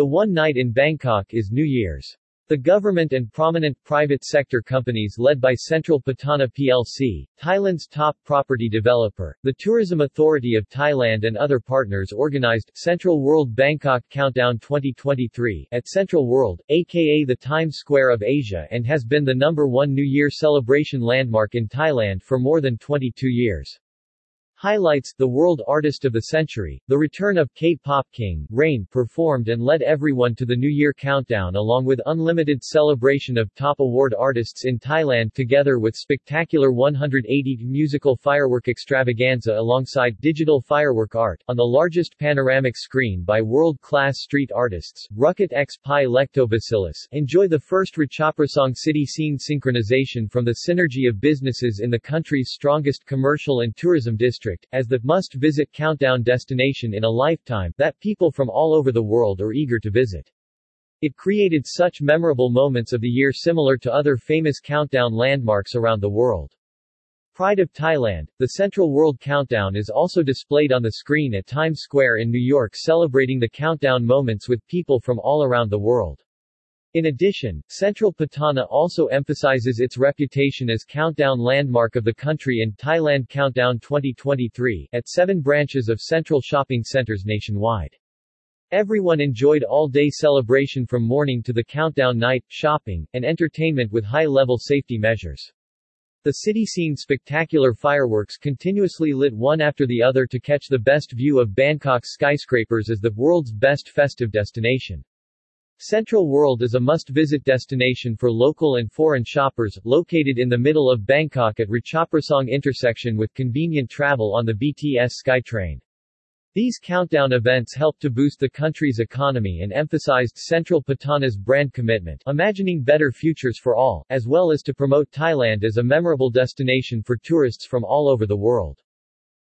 The one night in Bangkok is New Year's. The government and prominent private sector companies led by Central Pattana plc, Thailand's top property developer, the Tourism Authority of Thailand and other partners organized Central World Bangkok Countdown 2023 at Central World, aka the Times Square of Asia and has been the number one New Year celebration landmark in Thailand for more than 22 years. Highlights, the world artist of the century, the return of K-pop king, Rain, performed and led everyone to the New Year countdown along with unlimited celebration of top award artists in Thailand together with spectacular 180 musical firework extravaganza alongside digital firework art, on the largest panoramic screen by world-class street artists, Rucket X Pi Lectobacillus, enjoy the first Ratchaprasong city scene synchronization from the synergy of businesses in the country's strongest commercial and tourism district district, as the must-visit countdown destination in a lifetime, that people from all over the world are eager to visit. It created such memorable moments of the year similar to other famous countdown landmarks around the world. Pride of Thailand, the Central World Countdown is also displayed on the screen at Times Square in New York celebrating the countdown moments with people from all around the world. In addition, Central Pattana also emphasizes its reputation as countdown landmark of the country in Thailand Countdown 2023 at seven branches of central shopping centers nationwide. Everyone enjoyed all-day celebration from morning to the countdown night, shopping, and entertainment with high-level safety measures. The city scene spectacular fireworks continuously lit one after the other to catch the best view of Bangkok's skyscrapers as the world's best festive destination. Central World is a must-visit destination for local and foreign shoppers, located in the middle of Bangkok at Ratchaprasong intersection with convenient travel on the BTS SkyTrain. These countdown events helped to boost the country's economy and emphasized Central Pattana's brand commitment, imagining better futures for all, as well as to promote Thailand as a memorable destination for tourists from all over the world.